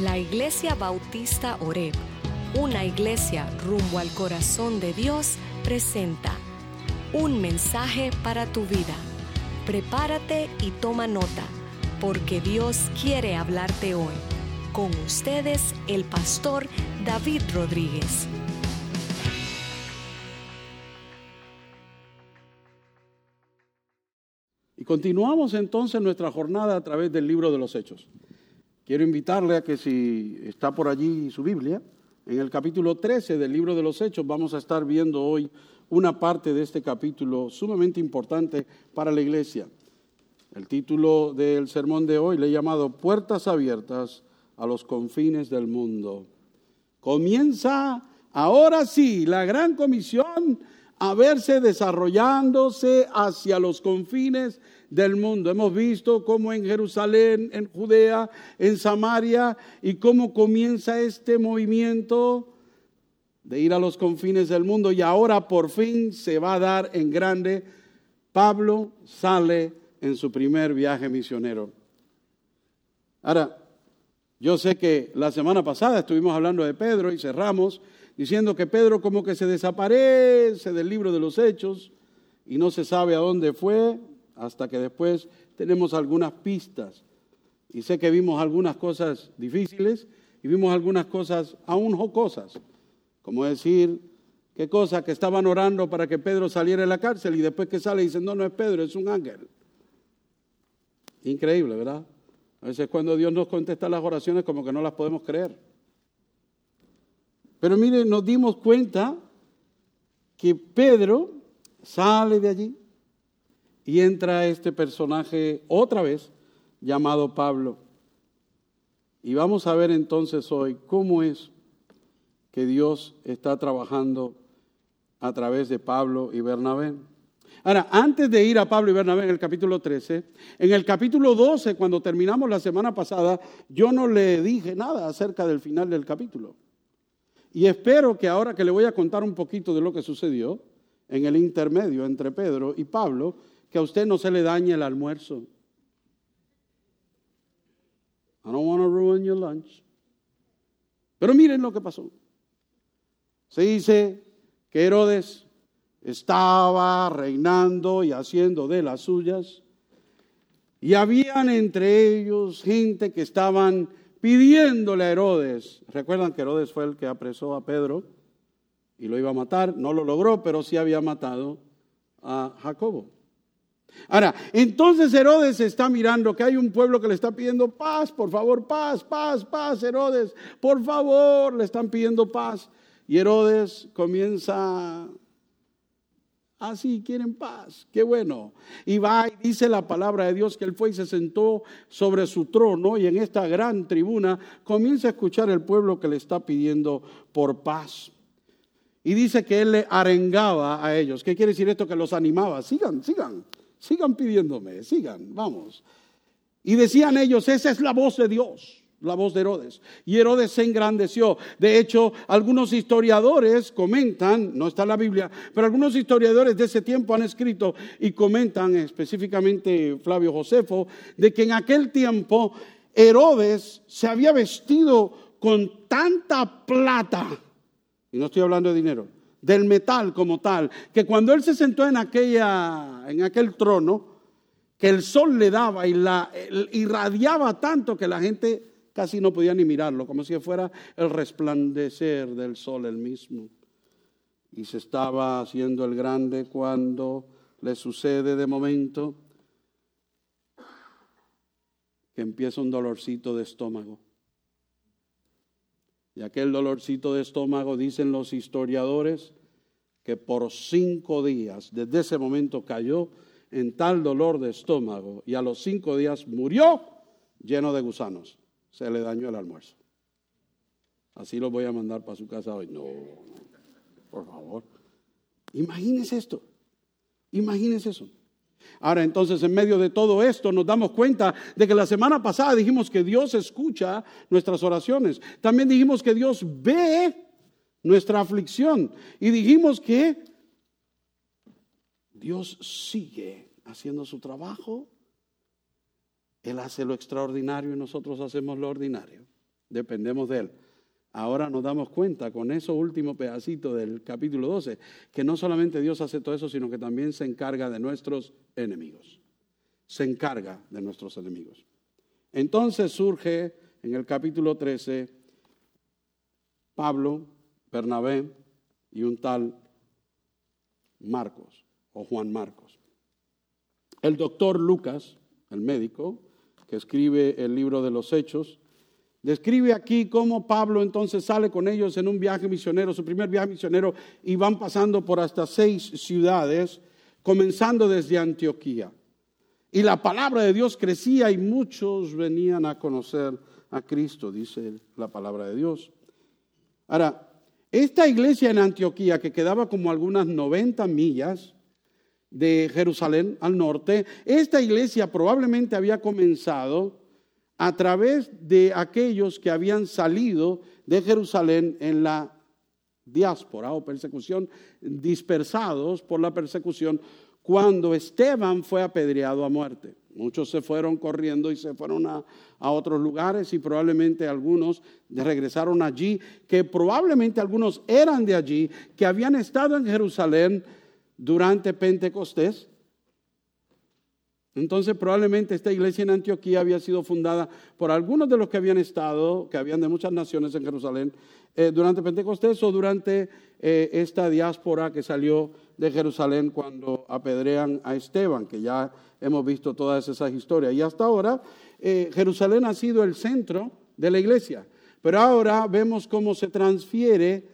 La Iglesia Bautista Oreb, una iglesia rumbo al corazón de Dios, presenta un mensaje para tu vida. Prepárate y toma nota, porque Dios quiere hablarte hoy. Con ustedes, el pastor David Rodríguez. Y continuamos entonces nuestra jornada a través del libro de los Hechos. Quiero invitarle a que si está por allí su Biblia, en el capítulo 13 del libro de los Hechos vamos a estar viendo hoy una parte de este capítulo sumamente importante para la iglesia. El título del sermón de hoy le he llamado Puertas abiertas a los confines del mundo. Comienza ahora sí la gran comisión a verse desarrollándose hacia los confines del mundo. Hemos visto cómo en Jerusalén, en Judea, en Samaria, y cómo comienza este movimiento de ir a los confines del mundo y ahora por fin se va a dar en grande. Pablo sale en su primer viaje misionero. Ahora, yo sé que la semana pasada estuvimos hablando de Pedro y cerramos diciendo que Pedro como que se desaparece del libro de los hechos y no se sabe a dónde fue, hasta que después tenemos algunas pistas. Y sé que vimos algunas cosas difíciles y vimos algunas cosas aún jocosas, como decir, qué cosa que estaban orando para que Pedro saliera de la cárcel y después que sale dicen, no, no es Pedro, es un ángel. Increíble, ¿verdad? A veces cuando Dios nos contesta las oraciones como que no las podemos creer. Pero mire, nos dimos cuenta que Pedro sale de allí, y entra este personaje otra vez llamado Pablo. Y vamos a ver entonces hoy cómo es que Dios está trabajando a través de Pablo y Bernabé. Ahora, antes de ir a Pablo y Bernabé en el capítulo 13, en el capítulo 12, cuando terminamos la semana pasada, yo no le dije nada acerca del final del capítulo. Y espero que ahora que le voy a contar un poquito de lo que sucedió en el intermedio entre Pedro y Pablo, que a usted no se le dañe el almuerzo. I don't want to ruin your lunch. Pero miren lo que pasó. Se dice que Herodes estaba reinando y haciendo de las suyas. Y habían entre ellos gente que estaban pidiéndole a Herodes. Recuerdan que Herodes fue el que apresó a Pedro y lo iba a matar. No lo logró, pero sí había matado a Jacobo. Ahora, entonces Herodes está mirando que hay un pueblo que le está pidiendo paz, por favor, paz, paz, paz, Herodes, por favor, le están pidiendo paz. Y Herodes comienza así, ah, quieren paz, qué bueno. Y va y dice la palabra de Dios que él fue y se sentó sobre su trono y en esta gran tribuna comienza a escuchar el pueblo que le está pidiendo por paz. Y dice que él le arengaba a ellos. ¿Qué quiere decir esto? Que los animaba. Sigan, sigan. Sigan pidiéndome, sigan, vamos. Y decían ellos, esa es la voz de Dios, la voz de Herodes. Y Herodes se engrandeció. De hecho, algunos historiadores comentan, no está en la Biblia, pero algunos historiadores de ese tiempo han escrito y comentan, específicamente Flavio Josefo, de que en aquel tiempo Herodes se había vestido con tanta plata, y no estoy hablando de dinero, del metal como tal, que cuando él se sentó en, aquella, en aquel trono, que el sol le daba y la irradiaba tanto que la gente casi no podía ni mirarlo, como si fuera el resplandecer del sol el mismo. Y se estaba haciendo el grande cuando le sucede de momento que empieza un dolorcito de estómago. Y aquel dolorcito de estómago, dicen los historiadores, que por cinco días, desde ese momento cayó en tal dolor de estómago y a los cinco días murió lleno de gusanos. Se le dañó el almuerzo. Así lo voy a mandar para su casa hoy. No, por favor. Imagínese esto. Imagínese eso. Ahora entonces en medio de todo esto nos damos cuenta de que la semana pasada dijimos que Dios escucha nuestras oraciones. También dijimos que Dios ve nuestra aflicción. Y dijimos que Dios sigue haciendo su trabajo. Él hace lo extraordinario y nosotros hacemos lo ordinario. dependemos de Él. Ahora nos damos cuenta con esos últimos pedacitos del capítulo 12 que no solamente Dios hace todo eso, sino que también se encarga de nuestros enemigos. Se encarga de nuestros enemigos. Entonces surge en el capítulo 13 Pablo, Bernabé y un tal Marcos o Juan Marcos. El doctor Lucas, el médico, escribe el libro de los Hechos, describe aquí cómo Pablo entonces sale con ellos en un viaje misionero, su primer viaje misionero, y van pasando por hasta seis ciudades, comenzando desde Antioquía. Y la palabra de Dios crecía y muchos venían a conocer a Cristo, dice la palabra de Dios. Ahora, esta iglesia en Antioquía, que quedaba como algunas 90 millas de Jerusalén al norte, esta iglesia probablemente había comenzado a través de aquellos que habían salido de Jerusalén en la diáspora o persecución, dispersados por la persecución, cuando Esteban fue apedreado a muerte. Muchos se fueron corriendo y se fueron a, otros lugares y probablemente algunos regresaron allí, que probablemente algunos eran de allí, que habían estado en Jerusalén durante Pentecostés. Entonces probablemente esta iglesia en Antioquía había sido fundada por algunos de los que habían estado, que habían de muchas naciones en Jerusalén, eh, durante Pentecostés o durante eh, esta diáspora que salió de Jerusalén cuando apedrean a Esteban, que ya hemos visto todas esas historias. Y hasta ahora eh, Jerusalén ha sido el centro de la iglesia. Pero ahora vemos cómo se transfiere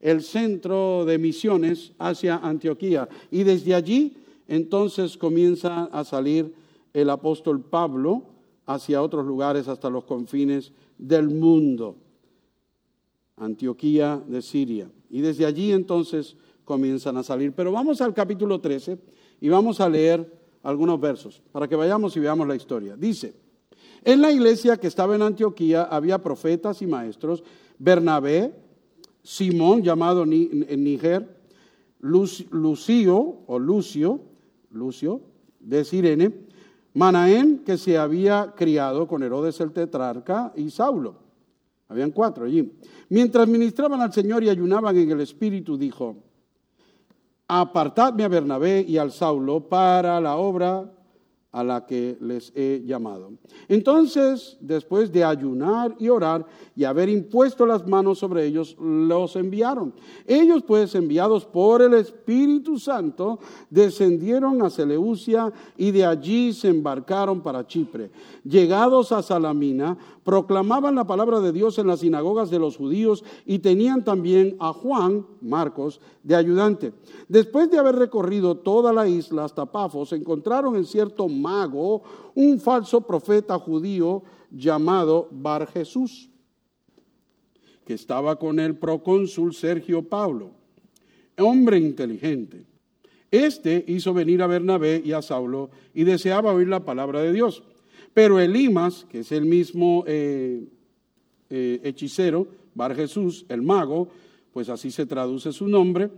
el centro de misiones hacia Antioquía. Y desde allí entonces comienza a salir el apóstol Pablo hacia otros lugares, hasta los confines del mundo. Antioquía de Siria. Y desde allí entonces comienzan a salir. Pero vamos al capítulo 13 y vamos a leer algunos versos para que vayamos y veamos la historia. Dice, en la iglesia que estaba en Antioquía había profetas y maestros, Bernabé, Simón llamado Níger, Lucio o Lucio, Lucio de Sirene, Manaén que se había criado con Herodes el tetrarca y Saulo. Habían cuatro allí. Mientras ministraban al Señor y ayunaban en el Espíritu, dijo, apartadme a Bernabé y al Saulo para la obra a la que les he llamado. Entonces, después de ayunar y orar y haber impuesto las manos sobre ellos, los enviaron. Ellos, pues, enviados por el Espíritu Santo, descendieron a Seleucia y de allí se embarcaron para Chipre. Llegados a Salamina, proclamaban la palabra de Dios en las sinagogas de los judíos y tenían también a Juan, Marcos, de ayudante. Después de haber recorrido toda la isla hasta Pafos, encontraron en cierto mago un falso profeta judío llamado Bar Jesús, que estaba con el procónsul Sergio Pablo, hombre inteligente. Este hizo venir a Bernabé y a Saulo y deseaba oír la palabra de Dios. Pero Elimas, que es el mismo eh, eh, hechicero, Bar Jesús, el mago, pues así se traduce su nombre,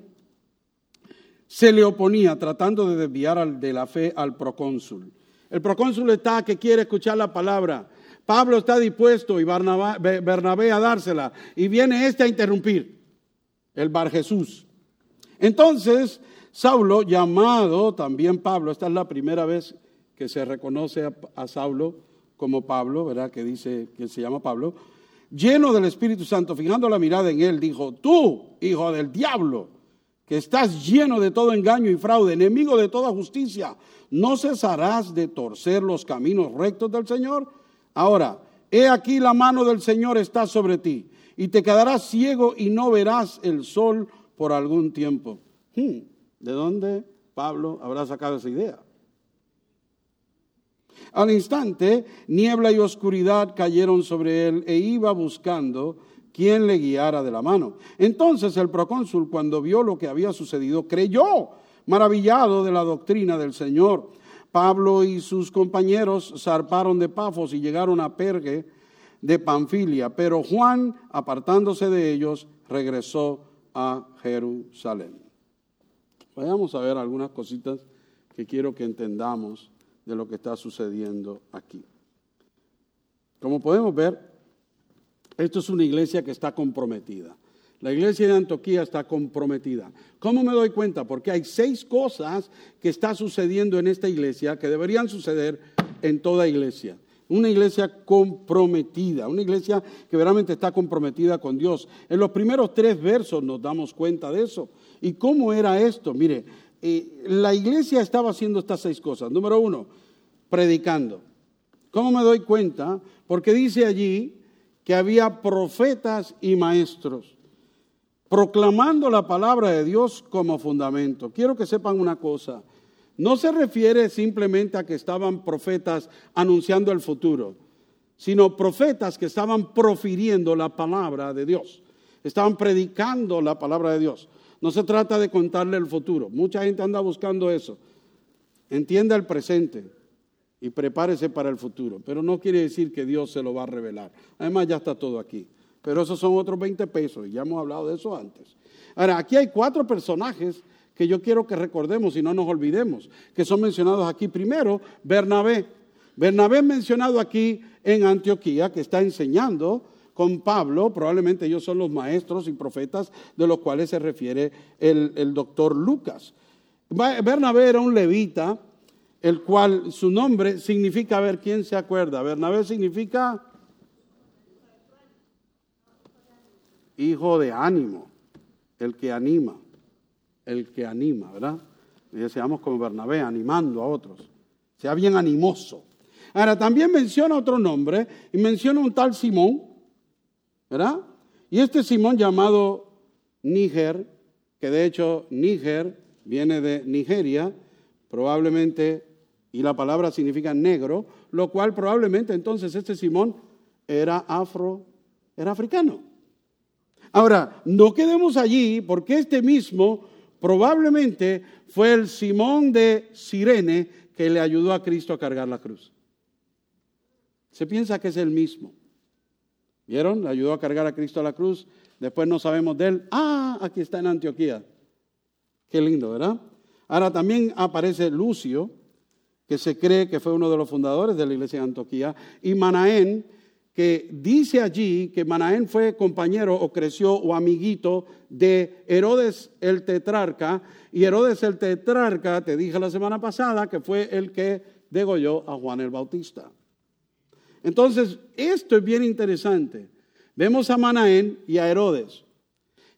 se le oponía tratando de desviar de la fe al procónsul. El procónsul está que quiere escuchar la palabra. Pablo está dispuesto y Bernabé a dársela. Y viene este a interrumpir, el Bar Jesús. Entonces, Saulo, llamado también Pablo, esta es la primera vez que se reconoce a, Saulo como Pablo, ¿verdad? Que dice que se llama Pablo, lleno del Espíritu Santo, fijando la mirada en él, dijo, tú, hijo del diablo, que estás lleno de todo engaño y fraude, enemigo de toda justicia, ¿no cesarás de torcer los caminos rectos del Señor? Ahora, he aquí la mano del Señor está sobre ti, y te quedarás ciego y no verás el sol por algún tiempo. Hmm, ¿De dónde Pablo habrá sacado esa idea? Al instante, niebla y oscuridad cayeron sobre él e iba buscando quien le guiara de la mano. Entonces el procónsul, cuando vio lo que había sucedido, creyó, maravillado de la doctrina del Señor. Pablo y sus compañeros zarparon de Pafos y llegaron a Pergue de Panfilia, pero Juan, apartándose de ellos, regresó a Jerusalén. Vayamos a ver algunas cositas que quiero que entendamos de lo que está sucediendo aquí. Como podemos ver, Esto es una iglesia que está comprometida. La iglesia de Antioquía está comprometida. ¿Cómo me doy cuenta? Porque hay seis cosas que están sucediendo en esta iglesia que deberían suceder en toda iglesia. Una iglesia comprometida, una iglesia que verdaderamente está comprometida con Dios. En los primeros tres versos nos damos cuenta de eso. ¿Y cómo era esto? Mire, eh, la iglesia estaba haciendo estas seis cosas. Número uno, predicando. ¿Cómo me doy cuenta? Porque dice allí que había profetas y maestros proclamando la palabra de Dios como fundamento. Quiero que sepan una cosa, no se refiere simplemente a que estaban profetas anunciando el futuro, sino profetas que estaban profiriendo la palabra de Dios, estaban predicando la palabra de Dios. No se trata de contarle el futuro, mucha gente anda buscando eso. Entienda el presente y prepárese para el futuro, pero no quiere decir que Dios se lo va a revelar. Además ya está todo aquí. Pero esos son otros 20 pesos y ya hemos hablado de eso antes. Ahora, aquí hay cuatro personajes que yo quiero que recordemos y no nos olvidemos, que son mencionados aquí. Primero, Bernabé. Bernabé es mencionado aquí en Antioquía, que está enseñando con Pablo, probablemente ellos son los maestros y profetas de los cuales se refiere el, el doctor Lucas. Bernabé era un levita, el cual su nombre significa, a ver, ¿quién se acuerda? Bernabé significa hijo de ánimo, el que anima, el que anima, ¿verdad? Y seamos como Bernabé, animando a otros. Sea bien animoso. Ahora, también menciona otro nombre y menciona un tal Simón, ¿verdad? Y este Simón llamado Níger, que de hecho Níger viene de Nigeria, probablemente, y la palabra significa negro, lo cual probablemente entonces este Simón era afro, era africano. Ahora, no quedemos allí porque este mismo probablemente fue el Simón de Sirene que le ayudó a Cristo a cargar la cruz. Se piensa que es el mismo. ¿Vieron? Le ayudó a cargar a Cristo a la cruz. Después no sabemos de él. Ah, aquí está en Antioquía. Qué lindo, ¿verdad? Ahora también aparece Lucio, que se cree que fue uno de los fundadores de la iglesia de Antioquía, y Manaén, que dice allí que Manaén fue compañero o creció o amiguito de Herodes el tetrarca, y Herodes el tetrarca, te dije la semana pasada, que fue el que degolló a Juan el Bautista. Entonces, esto es bien interesante. Vemos a Manaén y a Herodes.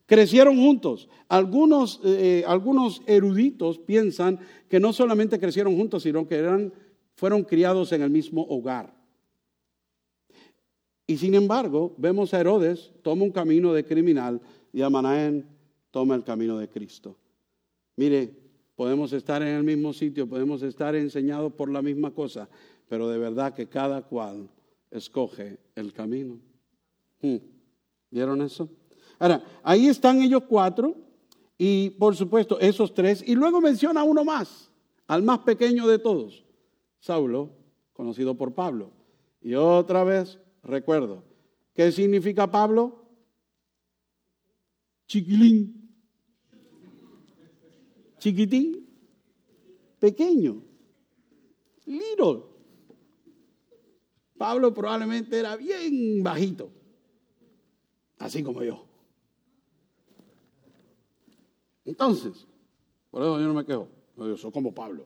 Crecieron juntos. Algunos, eh, algunos eruditos piensan que no solamente crecieron juntos, sino que eran, fueron criados en el mismo hogar. Y sin embargo, vemos a Herodes toma un camino de criminal y a Manaén toma el camino de Cristo. Mire, podemos estar en el mismo sitio, podemos estar enseñados por la misma cosa, pero de verdad que cada cual escoge el camino. Hmm. ¿Vieron eso? Ahora, ahí están ellos cuatro y por supuesto esos tres, y luego menciona uno más, al más pequeño de todos, Saulo, conocido por Pablo. Y otra vez recuerdo. ¿Qué significa Pablo? Chiquilín. Chiquitín. Pequeño. Little. Pablo probablemente era bien bajito. Así como yo. Entonces, por eso yo no me quejo. Yo soy como Pablo.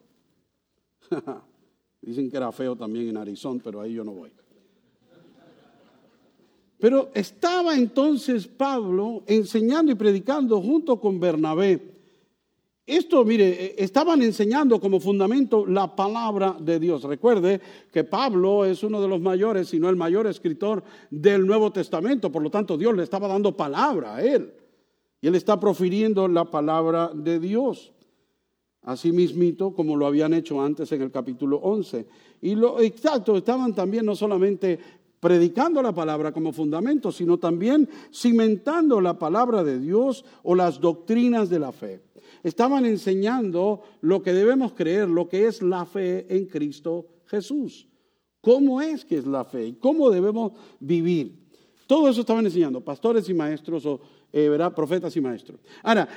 Dicen que era feo también en Arizona, pero ahí yo no voy. Pero estaba entonces Pablo enseñando y predicando junto con Bernabé. Esto, mire, eh, estaban enseñando como fundamento la palabra de Dios. Recuerde que Pablo es uno de los mayores, si no el mayor escritor del Nuevo Testamento. Por lo tanto, Dios le estaba dando palabra a él. Y él está profiriendo la palabra de Dios. Así mismito como lo habían hecho antes en el capítulo 11. Y lo exacto, estaban también no solamente predicando la palabra como fundamento, sino también cimentando la palabra de Dios o las doctrinas de la fe. Estaban enseñando lo que debemos creer, lo que es la fe en Cristo Jesús. ¿Cómo es que es la fe cómo debemos vivir? Todo eso estaban enseñando, pastores y maestros o eh, ¿verdad? profetas y maestros. Ahora,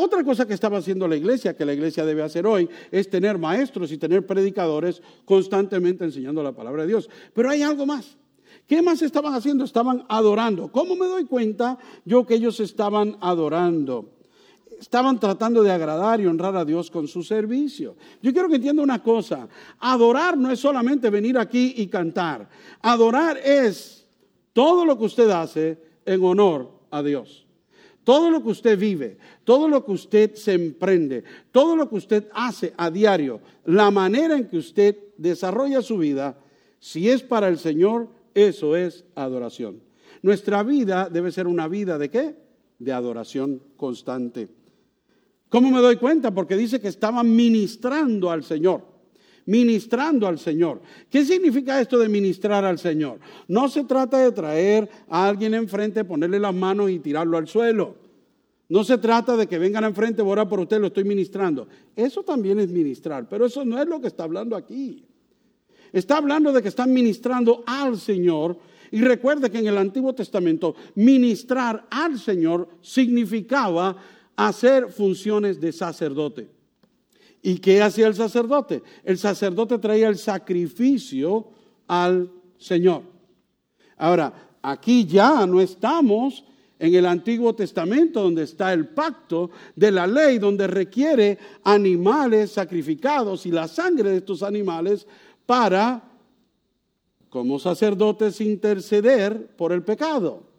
otra cosa que estaba haciendo la iglesia, que la iglesia debe hacer hoy, es tener maestros y tener predicadores constantemente enseñando la palabra de Dios. Pero hay algo más ¿Qué más estaban haciendo? Estaban adorando. ¿Cómo me doy cuenta yo que ellos estaban adorando? Estaban tratando de agradar y honrar a Dios con su servicio. Yo quiero que entienda una cosa. Adorar no es solamente venir aquí y cantar. Adorar es todo lo que usted hace en honor a Dios. Todo lo que usted vive, todo lo que usted se emprende, todo lo que usted hace a diario, la manera en que usted desarrolla su vida, si es para el Señor, eso es adoración. Nuestra vida debe ser una vida de qué? De adoración constante. ¿Cómo me doy cuenta? Porque dice que estaban ministrando al Señor. Ministrando al Señor. ¿Qué significa esto de ministrar al Señor? No se trata de traer a alguien enfrente, ponerle las manos y tirarlo al suelo. No se trata de que vengan enfrente, voy a por usted, lo estoy ministrando. Eso también es ministrar, pero eso no es lo que está hablando aquí. Está hablando de que están ministrando al Señor. Y recuerde que en el Antiguo Testamento ministrar al Señor significaba hacer funciones de sacerdote. ¿Y qué hacía el sacerdote? El sacerdote traía el sacrificio al Señor. Ahora, aquí ya no estamos en el Antiguo Testamento, donde está el pacto de la ley, donde requiere animales sacrificados y la sangre de estos animales para, como sacerdotes, interceder por el pecado.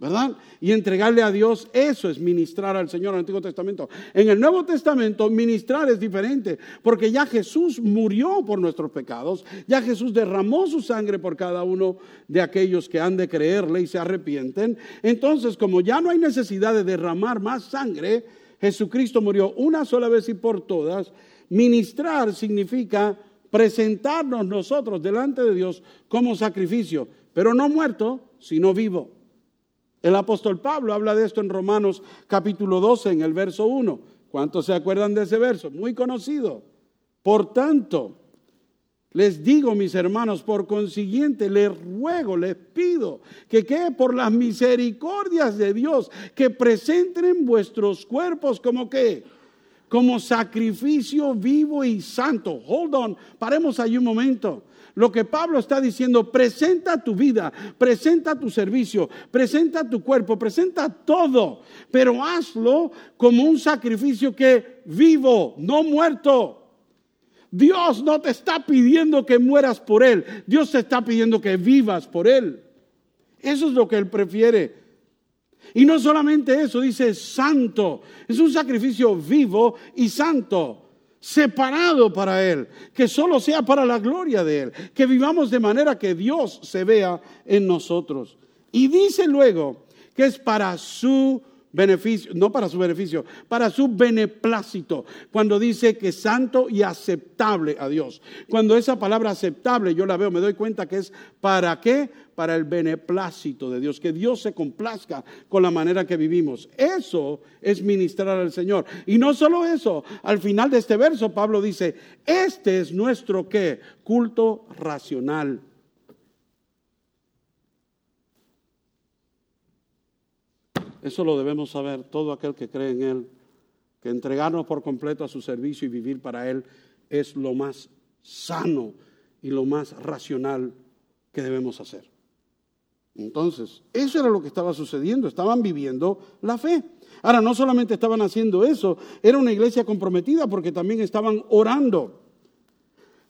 ¿Verdad? Y entregarle a Dios, eso es ministrar al Señor en el Antiguo Testamento. En el Nuevo Testamento, ministrar es diferente, porque ya Jesús murió por nuestros pecados, ya Jesús derramó su sangre por cada uno de aquellos que han de creerle y se arrepienten. Entonces, como ya no hay necesidad de derramar más sangre, Jesucristo murió una sola vez y por todas. Ministrar significa presentarnos nosotros delante de Dios como sacrificio, pero no muerto, sino vivo. El apóstol Pablo habla de esto en Romanos capítulo 12, en el verso 1. ¿Cuántos se acuerdan de ese verso? Muy conocido. Por tanto, les digo, mis hermanos, por consiguiente, les ruego, les pido que quede por las misericordias de Dios, que presenten vuestros cuerpos como que como sacrificio vivo y santo. Hold on, paremos ahí un momento. Lo que Pablo está diciendo, presenta tu vida, presenta tu servicio, presenta tu cuerpo, presenta todo, pero hazlo como un sacrificio que vivo, no muerto. Dios no te está pidiendo que mueras por Él, Dios te está pidiendo que vivas por Él. Eso es lo que Él prefiere. Y no solamente eso, dice santo. Es un sacrificio vivo y santo, separado para Él, que solo sea para la gloria de Él, que vivamos de manera que Dios se vea en nosotros. Y dice luego que es para su beneficio, no para su beneficio, para su beneplácito, cuando dice que santo y aceptable a Dios. Cuando esa palabra aceptable yo la veo, me doy cuenta que es para qué? Para el beneplácito de Dios, que Dios se complazca con la manera que vivimos. Eso es ministrar al Señor. Y no solo eso, al final de este verso Pablo dice, este es nuestro qué? Culto racional. Eso lo debemos saber todo aquel que cree en Él, que entregarnos por completo a su servicio y vivir para Él es lo más sano y lo más racional que debemos hacer. Entonces, eso era lo que estaba sucediendo, estaban viviendo la fe. Ahora, no solamente estaban haciendo eso, era una iglesia comprometida porque también estaban orando.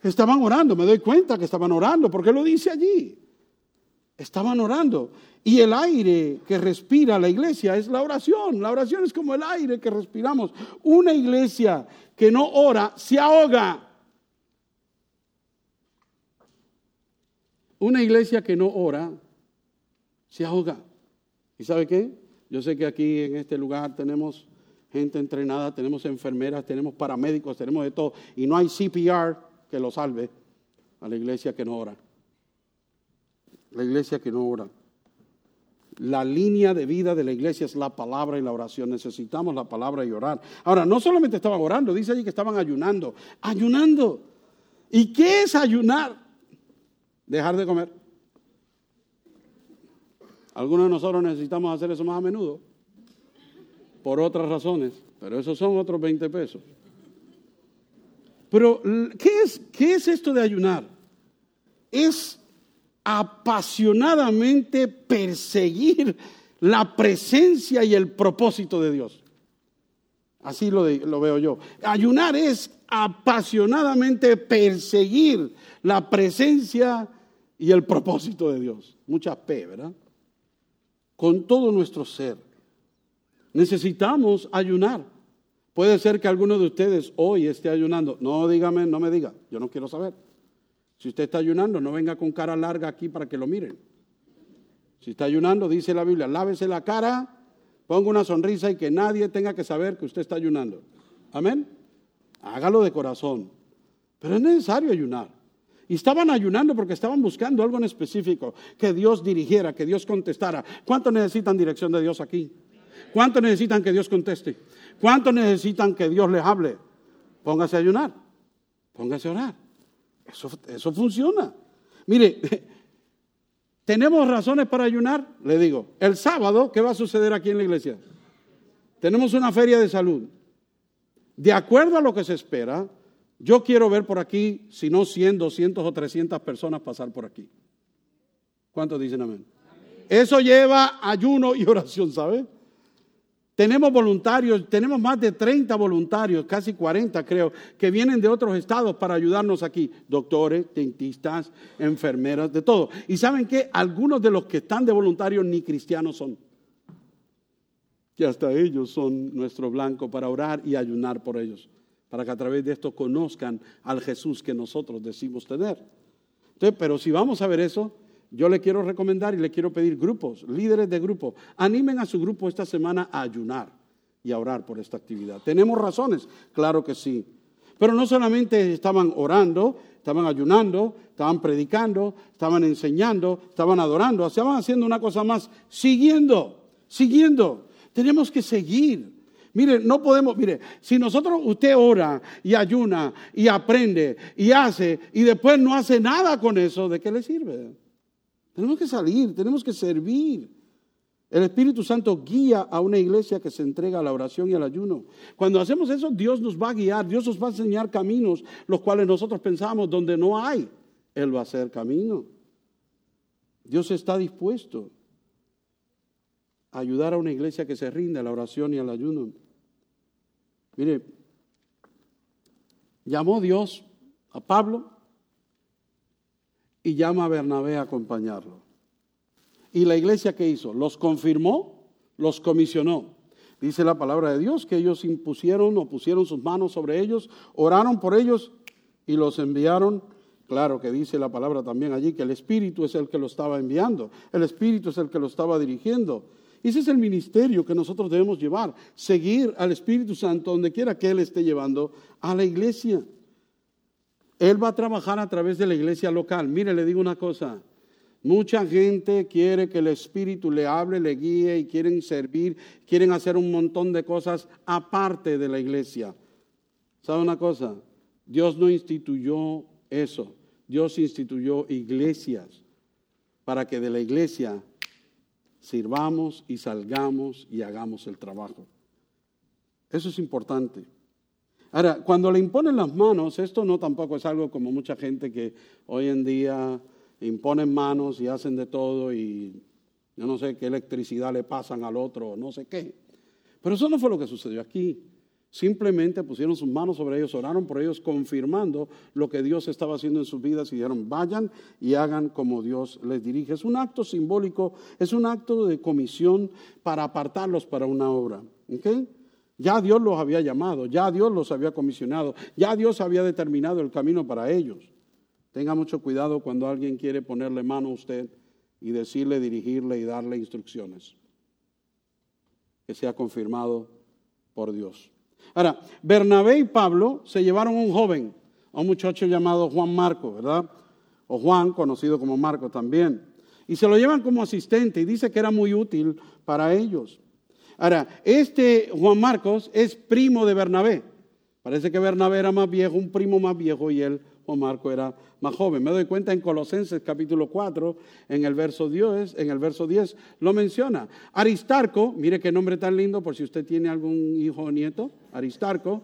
Estaban orando, me doy cuenta que estaban orando, porque lo dice allí. Estaban orando. Y el aire que respira la iglesia es la oración. La oración es como el aire que respiramos. Una iglesia que no ora se ahoga. Una iglesia que no ora se ahoga. ¿Y sabe qué? Yo sé que aquí en este lugar tenemos gente entrenada, tenemos enfermeras, tenemos paramédicos, tenemos de todo. Y no hay CPR que lo salve a la iglesia que no ora la iglesia que no ora. La línea de vida de la iglesia es la palabra y la oración. Necesitamos la palabra y orar. Ahora, no solamente estaban orando, dice allí que estaban ayunando. Ayunando. ¿Y qué es ayunar? Dejar de comer. Algunos de nosotros necesitamos hacer eso más a menudo. Por otras razones. Pero esos son otros 20 pesos. Pero, ¿qué es, qué es esto de ayunar? Es apasionadamente perseguir la presencia y el propósito de Dios. Así lo, veo yo. Ayunar es apasionadamente perseguir la presencia y el propósito de Dios. Mucha P, ¿verdad? Con todo nuestro ser. Necesitamos ayunar. Puede ser que alguno de ustedes hoy esté ayunando. No dígame, no me diga. Yo no quiero saber. Si usted está ayunando, no venga con cara larga aquí para que lo miren. Si está ayunando, dice la Biblia, lávese la cara, ponga una sonrisa y que nadie tenga que saber que usted está ayunando. Amén. Hágalo de corazón. Pero es necesario ayunar. Y estaban ayunando porque estaban buscando algo en específico, que Dios dirigiera, que Dios contestara. ¿Cuánto necesitan dirección de Dios aquí? ¿Cuánto necesitan que Dios conteste? ¿Cuánto necesitan que Dios les hable? Póngase a ayunar, póngase a orar. Eso, eso funciona. Mire, ¿tenemos razones para ayunar? Le digo, el sábado, ¿qué va a suceder aquí en la iglesia? Tenemos una feria de salud. De acuerdo a lo que se espera, yo quiero ver por aquí, si no 100, 200 o 300 personas pasar por aquí. ¿Cuántos dicen amén? Eso lleva ayuno y oración, ¿sabe? Tenemos voluntarios, tenemos más de 30 voluntarios, casi 40 creo, que vienen de otros estados para ayudarnos aquí. Doctores, dentistas, enfermeras, de todo. Y saben que algunos de los que están de voluntarios ni cristianos son. Y hasta ellos son nuestro blanco para orar y ayunar por ellos para que a través de esto conozcan al Jesús que nosotros decimos tener. Entonces, pero si vamos a ver eso, yo le quiero recomendar y le quiero pedir grupos, líderes de grupo, animen a su grupo esta semana a ayunar y a orar por esta actividad. ¿Tenemos razones? Claro que sí. Pero no solamente estaban orando, estaban ayunando, estaban predicando, estaban enseñando, estaban adorando, estaban haciendo una cosa más, siguiendo, siguiendo. Tenemos que seguir. Mire, no podemos, mire, si nosotros, usted ora y ayuna y aprende y hace y después no hace nada con eso, ¿de qué le sirve? Tenemos que salir, tenemos que servir. El Espíritu Santo guía a una iglesia que se entrega a la oración y al ayuno. Cuando hacemos eso, Dios nos va a guiar, Dios nos va a enseñar caminos, los cuales nosotros pensamos donde no hay, Él va a hacer camino. Dios está dispuesto ayudar a una iglesia que se rinde a la oración y al ayuno. Mire, llamó Dios a Pablo y llama a Bernabé a acompañarlo. ¿Y la iglesia qué hizo? Los confirmó, los comisionó. Dice la palabra de Dios que ellos impusieron o pusieron sus manos sobre ellos, oraron por ellos y los enviaron. Claro que dice la palabra también allí que el Espíritu es el que lo estaba enviando, el Espíritu es el que lo estaba dirigiendo. Ese es el ministerio que nosotros debemos llevar, seguir al Espíritu Santo donde quiera que Él esté llevando a la iglesia. Él va a trabajar a través de la iglesia local. Mire, le digo una cosa. Mucha gente quiere que el Espíritu le hable, le guíe y quieren servir, quieren hacer un montón de cosas aparte de la iglesia. ¿Sabe una cosa? Dios no instituyó eso. Dios instituyó iglesias para que de la iglesia sirvamos y salgamos y hagamos el trabajo. Eso es importante. Ahora, cuando le imponen las manos, esto no tampoco es algo como mucha gente que hoy en día imponen manos y hacen de todo y yo no sé qué electricidad le pasan al otro, no sé qué. Pero eso no fue lo que sucedió aquí. Simplemente pusieron sus manos sobre ellos, oraron por ellos, confirmando lo que Dios estaba haciendo en sus vidas y dijeron, vayan y hagan como Dios les dirige. Es un acto simbólico, es un acto de comisión para apartarlos para una obra. Ya Dios los había llamado, ya Dios los había comisionado, ya Dios había determinado el camino para ellos. Tenga mucho cuidado cuando alguien quiere ponerle mano a usted y decirle, dirigirle y darle instrucciones. Que sea confirmado por Dios. Ahora, Bernabé y Pablo se llevaron a un joven, a un muchacho llamado Juan Marco, ¿verdad? O Juan, conocido como Marco también. Y se lo llevan como asistente y dice que era muy útil para ellos. Ahora, este Juan Marcos es primo de Bernabé. Parece que Bernabé era más viejo, un primo más viejo y él Juan Marco era más joven. Me doy cuenta en Colosenses capítulo 4, en el verso 10, en el verso 10 lo menciona. Aristarco, mire qué nombre tan lindo por si usted tiene algún hijo o nieto, Aristarco,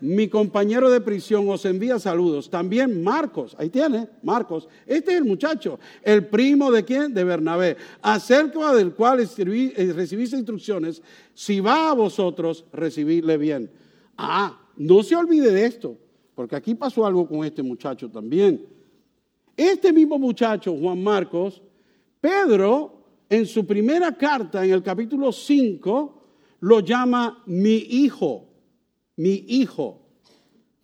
mi compañero de prisión os envía saludos. También Marcos, ahí tiene, Marcos. Este es el muchacho, el primo de quién? De Bernabé, acerca del cual eh, recibís instrucciones. Si va a vosotros, recibidle bien. Ah, no se olvide de esto, porque aquí pasó algo con este muchacho también. Este mismo muchacho, Juan Marcos, Pedro, en su primera carta, en el capítulo 5, lo llama mi hijo mi hijo.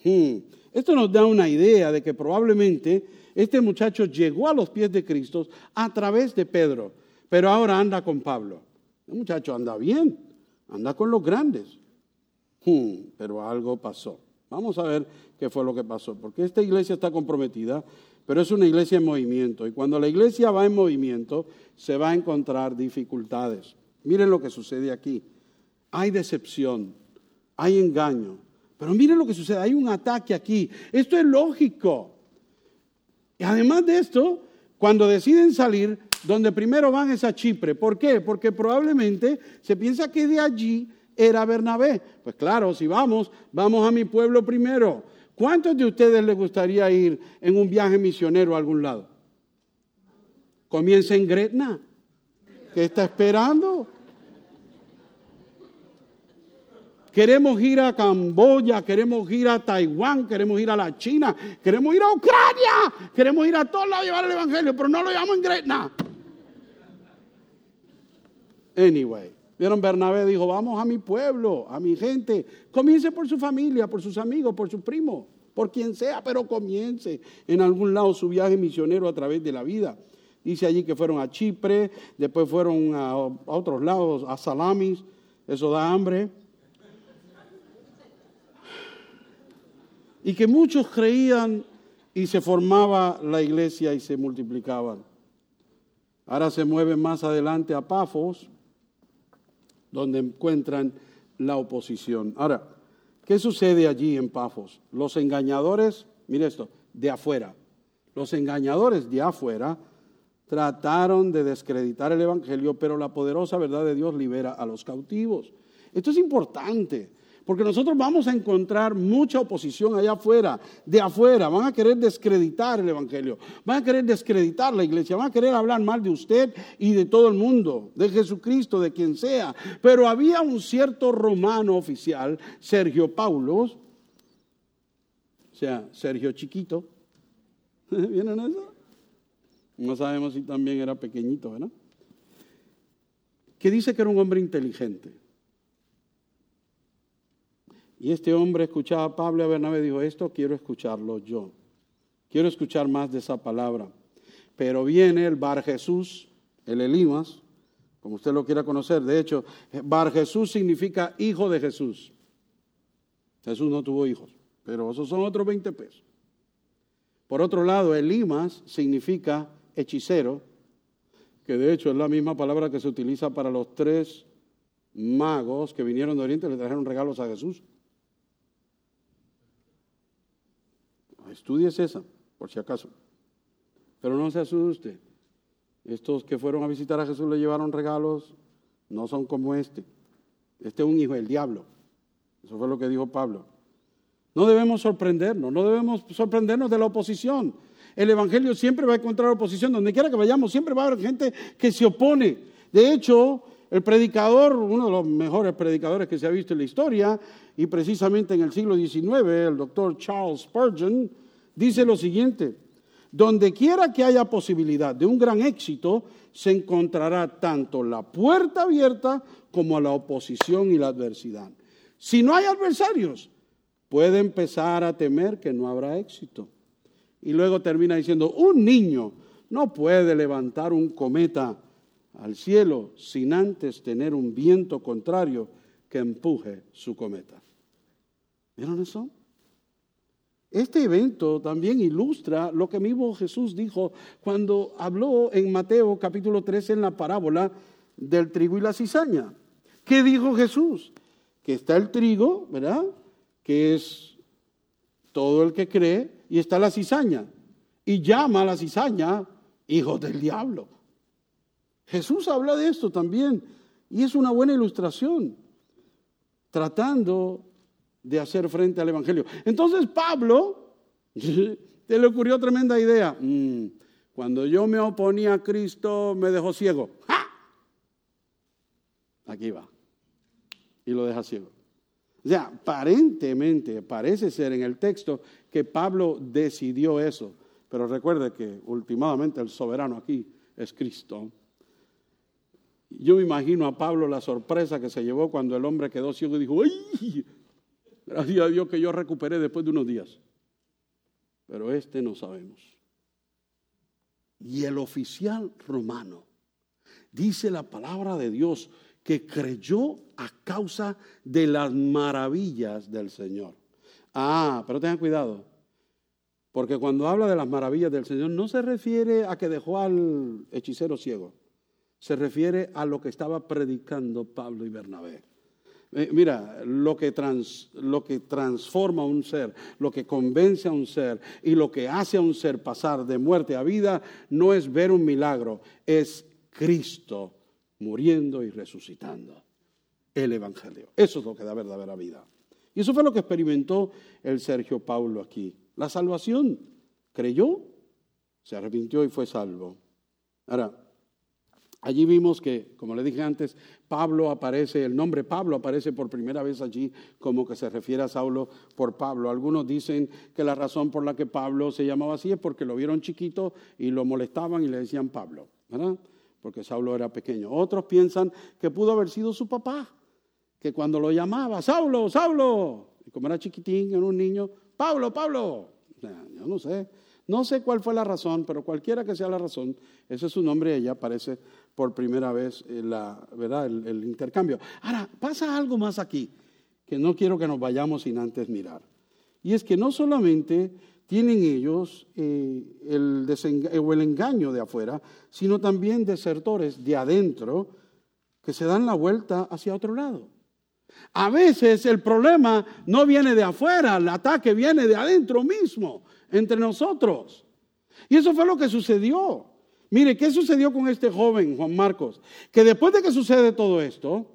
Hmm. Esto nos da una idea de que probablemente este muchacho llegó a los pies de Cristo a través de Pedro, pero ahora anda con Pablo. El muchacho anda bien, anda con los grandes. Hmm. pero algo pasó. Vamos a ver qué fue lo que pasó, porque esta iglesia está comprometida, pero es una iglesia en movimiento. Y cuando la iglesia va en movimiento, se va a encontrar dificultades. Miren lo que sucede aquí. Hay decepción, hay engaño. Pero miren lo que sucede, hay un ataque aquí. Esto es lógico. Y además de esto, cuando deciden salir, donde primero van es a Chipre. ¿Por qué? Porque probablemente se piensa que de allí era Bernabé. Pues claro, si vamos, vamos a mi pueblo primero. ¿Cuántos de ustedes les gustaría ir en un viaje misionero a algún lado? Comienza en Gretna. ¿Qué está esperando? Queremos ir a Camboya, queremos ir a Taiwán, queremos ir a la China, queremos ir a Ucrania, queremos ir a todos lados a llevar el Evangelio, pero no lo llevamos en Gretna. Anyway, vieron, Bernabé dijo, vamos a mi pueblo, a mi gente. Comience por su familia, por sus amigos, por sus primos, por quien sea, pero comience en algún lado su viaje misionero a través de la vida. Dice allí que fueron a Chipre, después fueron a, a otros lados, a Salamis, eso da hambre. Y que muchos creían y se formaba la iglesia y se multiplicaban. Ahora se mueven más adelante a Pafos, donde encuentran la oposición. Ahora, ¿qué sucede allí en Pafos? Los engañadores, mire esto, de afuera, los engañadores de afuera trataron de descreditar el Evangelio, pero la poderosa verdad de Dios libera a los cautivos. Esto es importante. Porque nosotros vamos a encontrar mucha oposición allá afuera, de afuera. Van a querer descreditar el Evangelio, van a querer descreditar la iglesia, van a querer hablar mal de usted y de todo el mundo, de Jesucristo, de quien sea. Pero había un cierto romano oficial, Sergio Paulos, o sea, Sergio Chiquito. ¿Vieron eso? No sabemos si también era pequeñito, ¿verdad? Que dice que era un hombre inteligente. Y este hombre escuchaba a Pablo y a Bernabé dijo, esto quiero escucharlo yo. Quiero escuchar más de esa palabra. Pero viene el Bar Jesús, el Elimas, como usted lo quiera conocer. De hecho, Bar Jesús significa hijo de Jesús. Jesús no tuvo hijos, pero esos son otros 20 pesos. Por otro lado, Elimas significa hechicero, que de hecho es la misma palabra que se utiliza para los tres magos que vinieron de Oriente y le trajeron regalos a Jesús. Estudies esa, por si acaso. Pero no se asuste. Estos que fueron a visitar a Jesús le llevaron regalos, no son como este. Este es un hijo del diablo. Eso fue lo que dijo Pablo. No debemos sorprendernos, no debemos sorprendernos de la oposición. El Evangelio siempre va a encontrar oposición. Donde quiera que vayamos, siempre va a haber gente que se opone. De hecho, el predicador, uno de los mejores predicadores que se ha visto en la historia, y precisamente en el siglo XIX, el doctor Charles Spurgeon, dice lo siguiente, donde quiera que haya posibilidad de un gran éxito, se encontrará tanto la puerta abierta como la oposición y la adversidad. Si no hay adversarios, puede empezar a temer que no habrá éxito. Y luego termina diciendo, un niño no puede levantar un cometa al cielo sin antes tener un viento contrario que empuje su cometa. ¿Vieron eso? Este evento también ilustra lo que mismo Jesús dijo cuando habló en Mateo capítulo 13 en la parábola del trigo y la cizaña. ¿Qué dijo Jesús? Que está el trigo, ¿verdad? Que es todo el que cree, y está la cizaña. Y llama a la cizaña hijo del diablo. Jesús habla de esto también, y es una buena ilustración, tratando de hacer frente al Evangelio. Entonces Pablo, te le ocurrió tremenda idea. Mm, cuando yo me oponía a Cristo, me dejó ciego. Aquí va. Y lo deja ciego. O sea, aparentemente parece ser en el texto que Pablo decidió eso. Pero recuerde que últimamente el soberano aquí es Cristo. Yo me imagino a Pablo la sorpresa que se llevó cuando el hombre quedó ciego y dijo, ¡ay! Gracias a Dios que yo recuperé después de unos días. Pero este no sabemos. Y el oficial romano, dice la palabra de Dios, que creyó a causa de las maravillas del Señor. Ah, pero tengan cuidado, porque cuando habla de las maravillas del Señor no se refiere a que dejó al hechicero ciego, se refiere a lo que estaba predicando Pablo y Bernabé. Eh, mira, lo que, lo que transforma a un ser, lo que convence a un ser y lo que hace a un ser pasar de muerte a vida no es ver un milagro, es Cristo muriendo y resucitando. El Evangelio. Eso es lo que da verdadera vida. Y eso fue lo que experimentó el Sergio Paulo aquí. La salvación. Creyó, se arrepintió y fue salvo. Ahora, allí vimos que, como le dije antes, Pablo aparece, el nombre Pablo aparece por primera vez allí como que se refiere a Saulo por Pablo. Algunos dicen que la razón por la que Pablo se llamaba así es porque lo vieron chiquito y lo molestaban y le decían Pablo, ¿verdad? porque Saulo era pequeño. Otros piensan que pudo haber sido su papá, que cuando lo llamaba, Saulo, Saulo, y como era chiquitín, era un niño, Pablo, Pablo. yo no sé, no sé cuál fue la razón, pero cualquiera que sea la razón, ese es su nombre ella aparece por primera vez la, ¿verdad? El, intercambio. Ahora, pasa algo más aquí, que no quiero que nos vayamos sin antes mirar. Y es que no solamente tienen ellos eh, el, o el engaño de afuera, sino también desertores de adentro que se dan la vuelta hacia otro lado. A veces el problema no viene de afuera, el ataque viene de adentro mismo, entre nosotros. Y eso fue lo que sucedió. Mire, ¿qué sucedió con este joven, Juan Marcos? Que después de que sucede todo esto,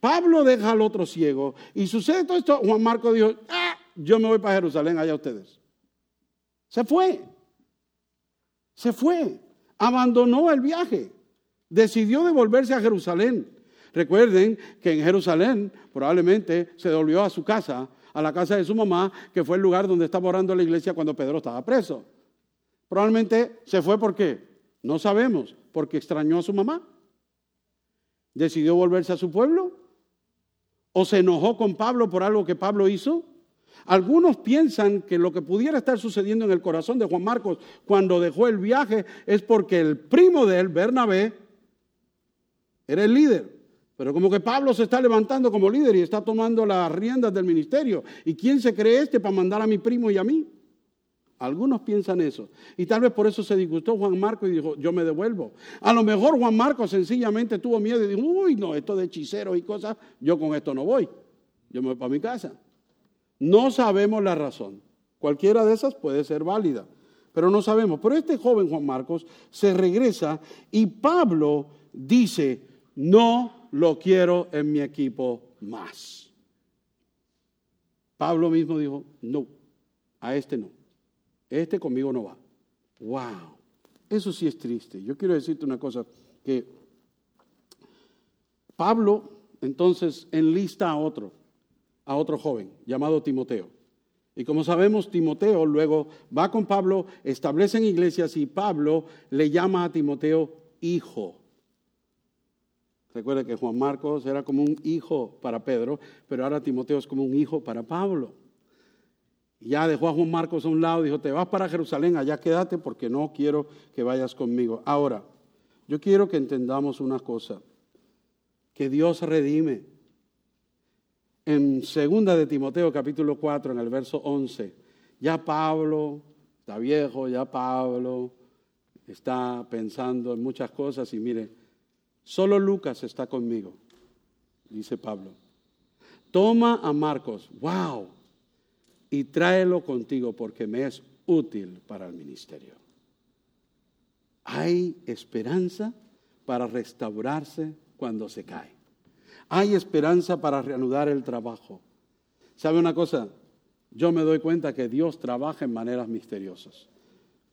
Pablo deja al otro ciego y sucede todo esto, Juan Marcos dijo, ah, yo me voy para Jerusalén, allá ustedes. Se fue. Se fue. Abandonó el viaje. Decidió devolverse a Jerusalén. Recuerden que en Jerusalén probablemente se devolvió a su casa, a la casa de su mamá, que fue el lugar donde estaba orando la iglesia cuando Pedro estaba preso. Probablemente se fue porque, no sabemos, porque extrañó a su mamá. Decidió volverse a su pueblo. ¿O se enojó con Pablo por algo que Pablo hizo? Algunos piensan que lo que pudiera estar sucediendo en el corazón de Juan Marcos cuando dejó el viaje es porque el primo de él, Bernabé, era el líder. Pero como que Pablo se está levantando como líder y está tomando las riendas del ministerio. ¿Y quién se cree este para mandar a mi primo y a mí? Algunos piensan eso. Y tal vez por eso se disgustó Juan Marcos y dijo, yo me devuelvo. A lo mejor Juan Marcos sencillamente tuvo miedo y dijo, uy, no, esto de hechiceros y cosas, yo con esto no voy. Yo me voy para mi casa. No sabemos la razón. Cualquiera de esas puede ser válida, pero no sabemos. Pero este joven Juan Marcos se regresa y Pablo dice, no lo quiero en mi equipo más. Pablo mismo dijo, no, a este no. Este conmigo no va. Wow, eso sí es triste. Yo quiero decirte una cosa, que Pablo entonces enlista a otro a otro joven llamado Timoteo. Y como sabemos, Timoteo luego va con Pablo, establecen iglesias y Pablo le llama a Timoteo hijo. Recuerda que Juan Marcos era como un hijo para Pedro, pero ahora Timoteo es como un hijo para Pablo. ya dejó a Juan Marcos a un lado, dijo, te vas para Jerusalén, allá quédate porque no quiero que vayas conmigo. Ahora, yo quiero que entendamos una cosa, que Dios redime en segunda de Timoteo capítulo 4 en el verso 11, ya Pablo está viejo, ya Pablo está pensando en muchas cosas y mire, solo Lucas está conmigo, dice Pablo. Toma a Marcos, wow, y tráelo contigo porque me es útil para el ministerio. Hay esperanza para restaurarse cuando se cae. Hay esperanza para reanudar el trabajo. ¿Sabe una cosa? Yo me doy cuenta que Dios trabaja en maneras misteriosas.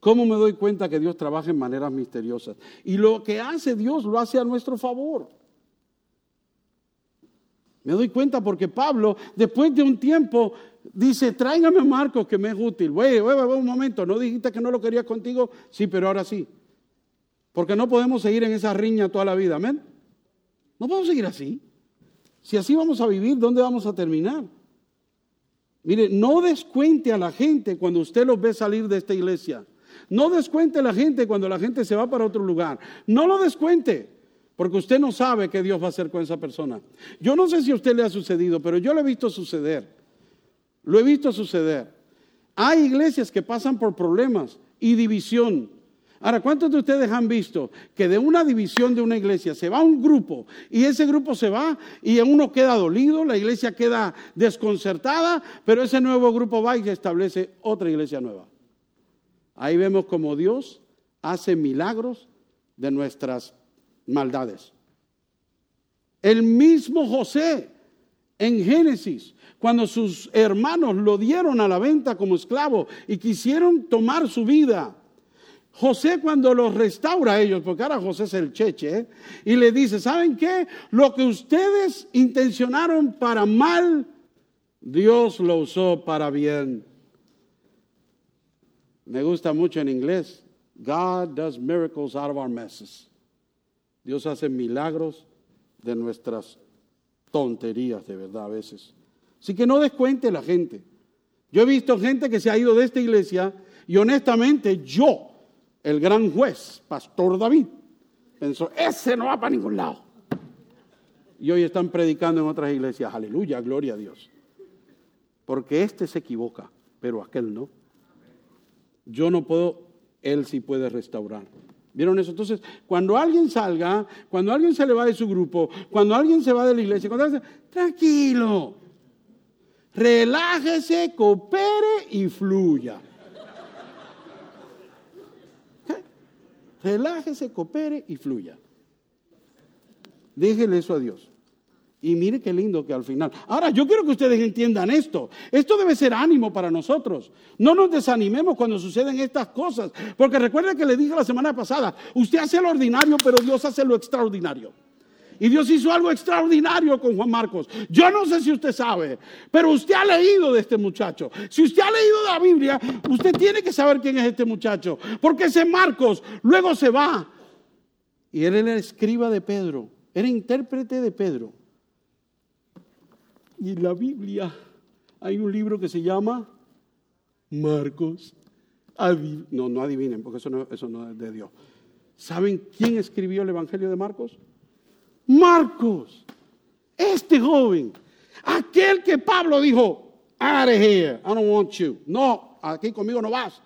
¿Cómo me doy cuenta que Dios trabaja en maneras misteriosas? Y lo que hace Dios lo hace a nuestro favor. Me doy cuenta porque Pablo, después de un tiempo, dice, tráigame a Marcos que me es útil. Güey, un momento, ¿no dijiste que no lo querías contigo? Sí, pero ahora sí. Porque no podemos seguir en esa riña toda la vida, amén. No podemos seguir así. Si así vamos a vivir, ¿dónde vamos a terminar? Mire, no descuente a la gente cuando usted los ve salir de esta iglesia. No descuente la gente cuando la gente se va para otro lugar. No lo descuente. Porque usted no sabe qué Dios va a hacer con esa persona. Yo no sé si a usted le ha sucedido, pero yo lo he visto suceder. Lo he visto suceder. Hay iglesias que pasan por problemas y división. Ahora, ¿cuántos de ustedes han visto que de una división de una iglesia se va un grupo y ese grupo se va y uno queda dolido, la iglesia queda desconcertada, pero ese nuevo grupo va y establece otra iglesia nueva? Ahí vemos como Dios hace milagros de nuestras maldades. El mismo José en Génesis, cuando sus hermanos lo dieron a la venta como esclavo y quisieron tomar su vida, José cuando los restaura a ellos, porque ahora José es el cheche, ¿eh? y le dice, ¿saben qué? Lo que ustedes intencionaron para mal, Dios lo usó para bien. Me gusta mucho en inglés. God does miracles out of our messes. Dios hace milagros de nuestras tonterías, de verdad, a veces. Así que no descuente la gente. Yo he visto gente que se ha ido de esta iglesia y honestamente yo, el gran juez, Pastor David, pensó, ese no va para ningún lado. Y hoy están predicando en otras iglesias, aleluya, gloria a Dios. Porque este se equivoca, pero aquel no. Yo no puedo, él sí puede restaurar. ¿Vieron eso? Entonces, cuando alguien salga, cuando alguien se le va de su grupo, cuando alguien se va de la iglesia, cuando alguien, tranquilo, relájese, coopere y fluya. Relájese, coopere y fluya. Déjele eso a Dios. Y mire qué lindo que al final. Ahora, yo quiero que ustedes entiendan esto. Esto debe ser ánimo para nosotros. No nos desanimemos cuando suceden estas cosas. Porque recuerden que le dije la semana pasada, usted hace lo ordinario, pero Dios hace lo extraordinario. Y Dios hizo algo extraordinario con Juan Marcos. Yo no sé si usted sabe, pero usted ha leído de este muchacho. Si usted ha leído de la Biblia, usted tiene que saber quién es este muchacho. Porque ese Marcos luego se va. Y él era escriba de Pedro, era intérprete de Pedro. Y en la Biblia hay un libro que se llama Marcos. no, no adivinen, porque eso no, eso no es de Dios. ¿Saben quién escribió el Evangelio de Marcos? Marcos, este joven, aquel que Pablo dijo, out of here, I don't want you. No, aquí conmigo no vas.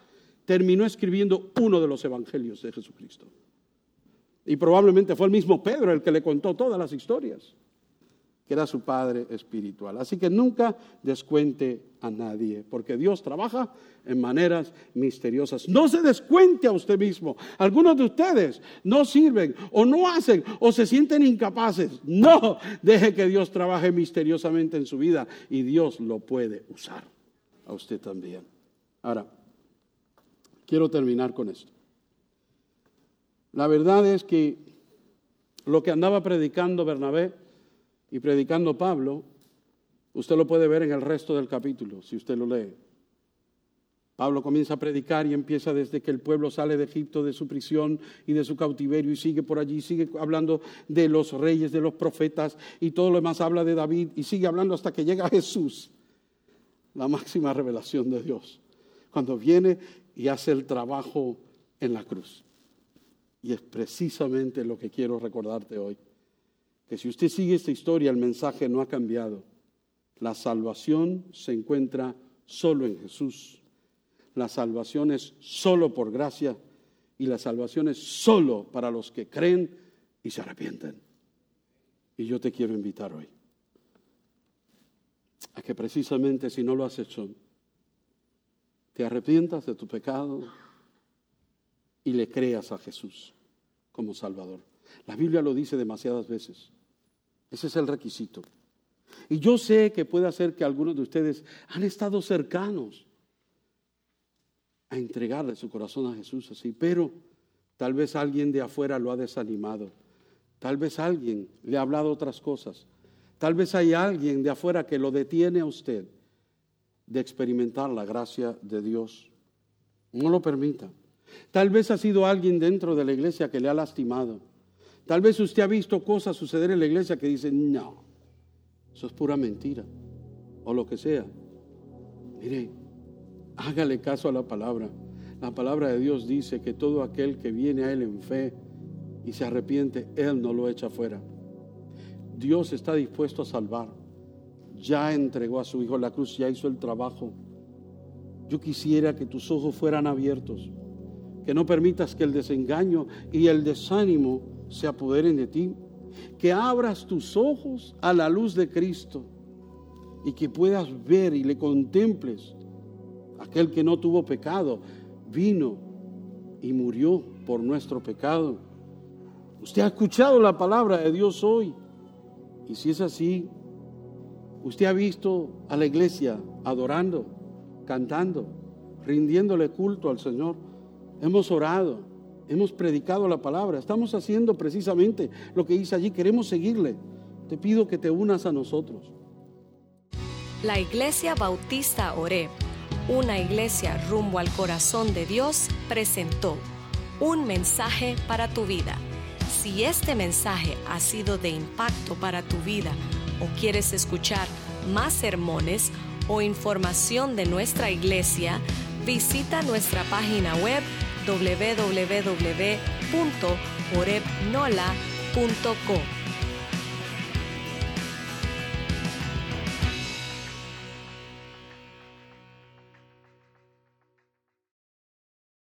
Terminó escribiendo uno de los evangelios de Jesucristo. Y probablemente fue el mismo Pedro el que le contó todas las historias que era su padre espiritual. Así que nunca descuente a nadie, porque Dios trabaja en maneras misteriosas. No se descuente a usted mismo. Algunos de ustedes no sirven o no hacen o se sienten incapaces. No, deje que Dios trabaje misteriosamente en su vida y Dios lo puede usar a usted también. Ahora, quiero terminar con esto. La verdad es que lo que andaba predicando Bernabé, y predicando Pablo, usted lo puede ver en el resto del capítulo, si usted lo lee. Pablo comienza a predicar y empieza desde que el pueblo sale de Egipto, de su prisión y de su cautiverio, y sigue por allí, sigue hablando de los reyes, de los profetas, y todo lo demás habla de David, y sigue hablando hasta que llega Jesús, la máxima revelación de Dios, cuando viene y hace el trabajo en la cruz. Y es precisamente lo que quiero recordarte hoy que si usted sigue esta historia, el mensaje no ha cambiado. La salvación se encuentra solo en Jesús. La salvación es solo por gracia y la salvación es solo para los que creen y se arrepienten. Y yo te quiero invitar hoy a que precisamente si no lo has hecho, te arrepientas de tu pecado y le creas a Jesús como Salvador. La Biblia lo dice demasiadas veces. Ese es el requisito. Y yo sé que puede ser que algunos de ustedes han estado cercanos a entregarle su corazón a Jesús así, pero tal vez alguien de afuera lo ha desanimado. Tal vez alguien le ha hablado otras cosas. Tal vez hay alguien de afuera que lo detiene a usted de experimentar la gracia de Dios. No lo permita. Tal vez ha sido alguien dentro de la iglesia que le ha lastimado. Tal vez usted ha visto cosas suceder en la iglesia que dice, no, eso es pura mentira. O lo que sea. Mire, hágale caso a la palabra. La palabra de Dios dice que todo aquel que viene a Él en fe y se arrepiente, Él no lo echa fuera. Dios está dispuesto a salvar. Ya entregó a su Hijo la cruz, ya hizo el trabajo. Yo quisiera que tus ojos fueran abiertos, que no permitas que el desengaño y el desánimo se apoderen de ti, que abras tus ojos a la luz de Cristo y que puedas ver y le contemples. Aquel que no tuvo pecado vino y murió por nuestro pecado. Usted ha escuchado la palabra de Dios hoy. Y si es así, usted ha visto a la iglesia adorando, cantando, rindiéndole culto al Señor. Hemos orado, hemos predicado la palabra, estamos haciendo precisamente lo que dice allí, queremos seguirle. Te pido que te unas a nosotros. La Iglesia Bautista Oreb, una iglesia rumbo al corazón de Dios, presentó un mensaje para tu vida. Si este mensaje ha sido de impacto para tu vida o quieres escuchar más sermones o información de nuestra iglesia, visita nuestra página web www.orebnola.com